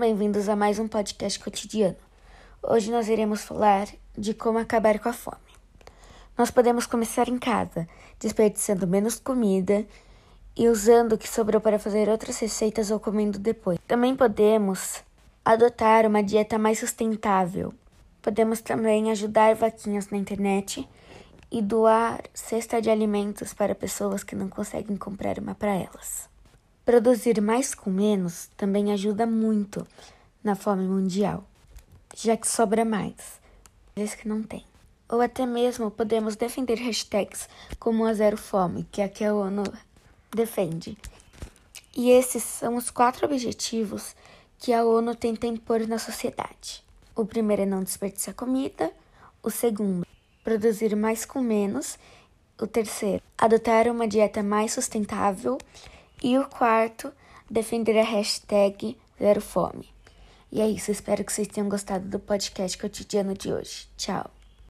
bem-vindos a mais um podcast cotidiano. Hoje nós iremos falar de como acabar com a fome. Nós podemos começar em casa, desperdiçando menos comida e usando o que sobrou para fazer outras receitas ou comendo depois. Também podemos adotar uma dieta mais sustentável. Podemos também ajudar vaquinhas na internet e doar cesta de alimentos para pessoas que não conseguem comprar uma para elas. Produzir mais com menos também ajuda muito na fome mundial, já que sobra mais, vezes que não tem. Ou até mesmo podemos defender hashtags como a Zero Fome, que é a que a ONU defende. E esses são os quatro objetivos que a ONU tenta impor na sociedade. O primeiro é não desperdiçar comida, o segundo, produzir mais com menos, o terceiro, adotar uma dieta mais sustentável e o quarto, defender a hashtag Zero Fome. E é isso, espero que vocês tenham gostado do podcast cotidiano de hoje. Tchau!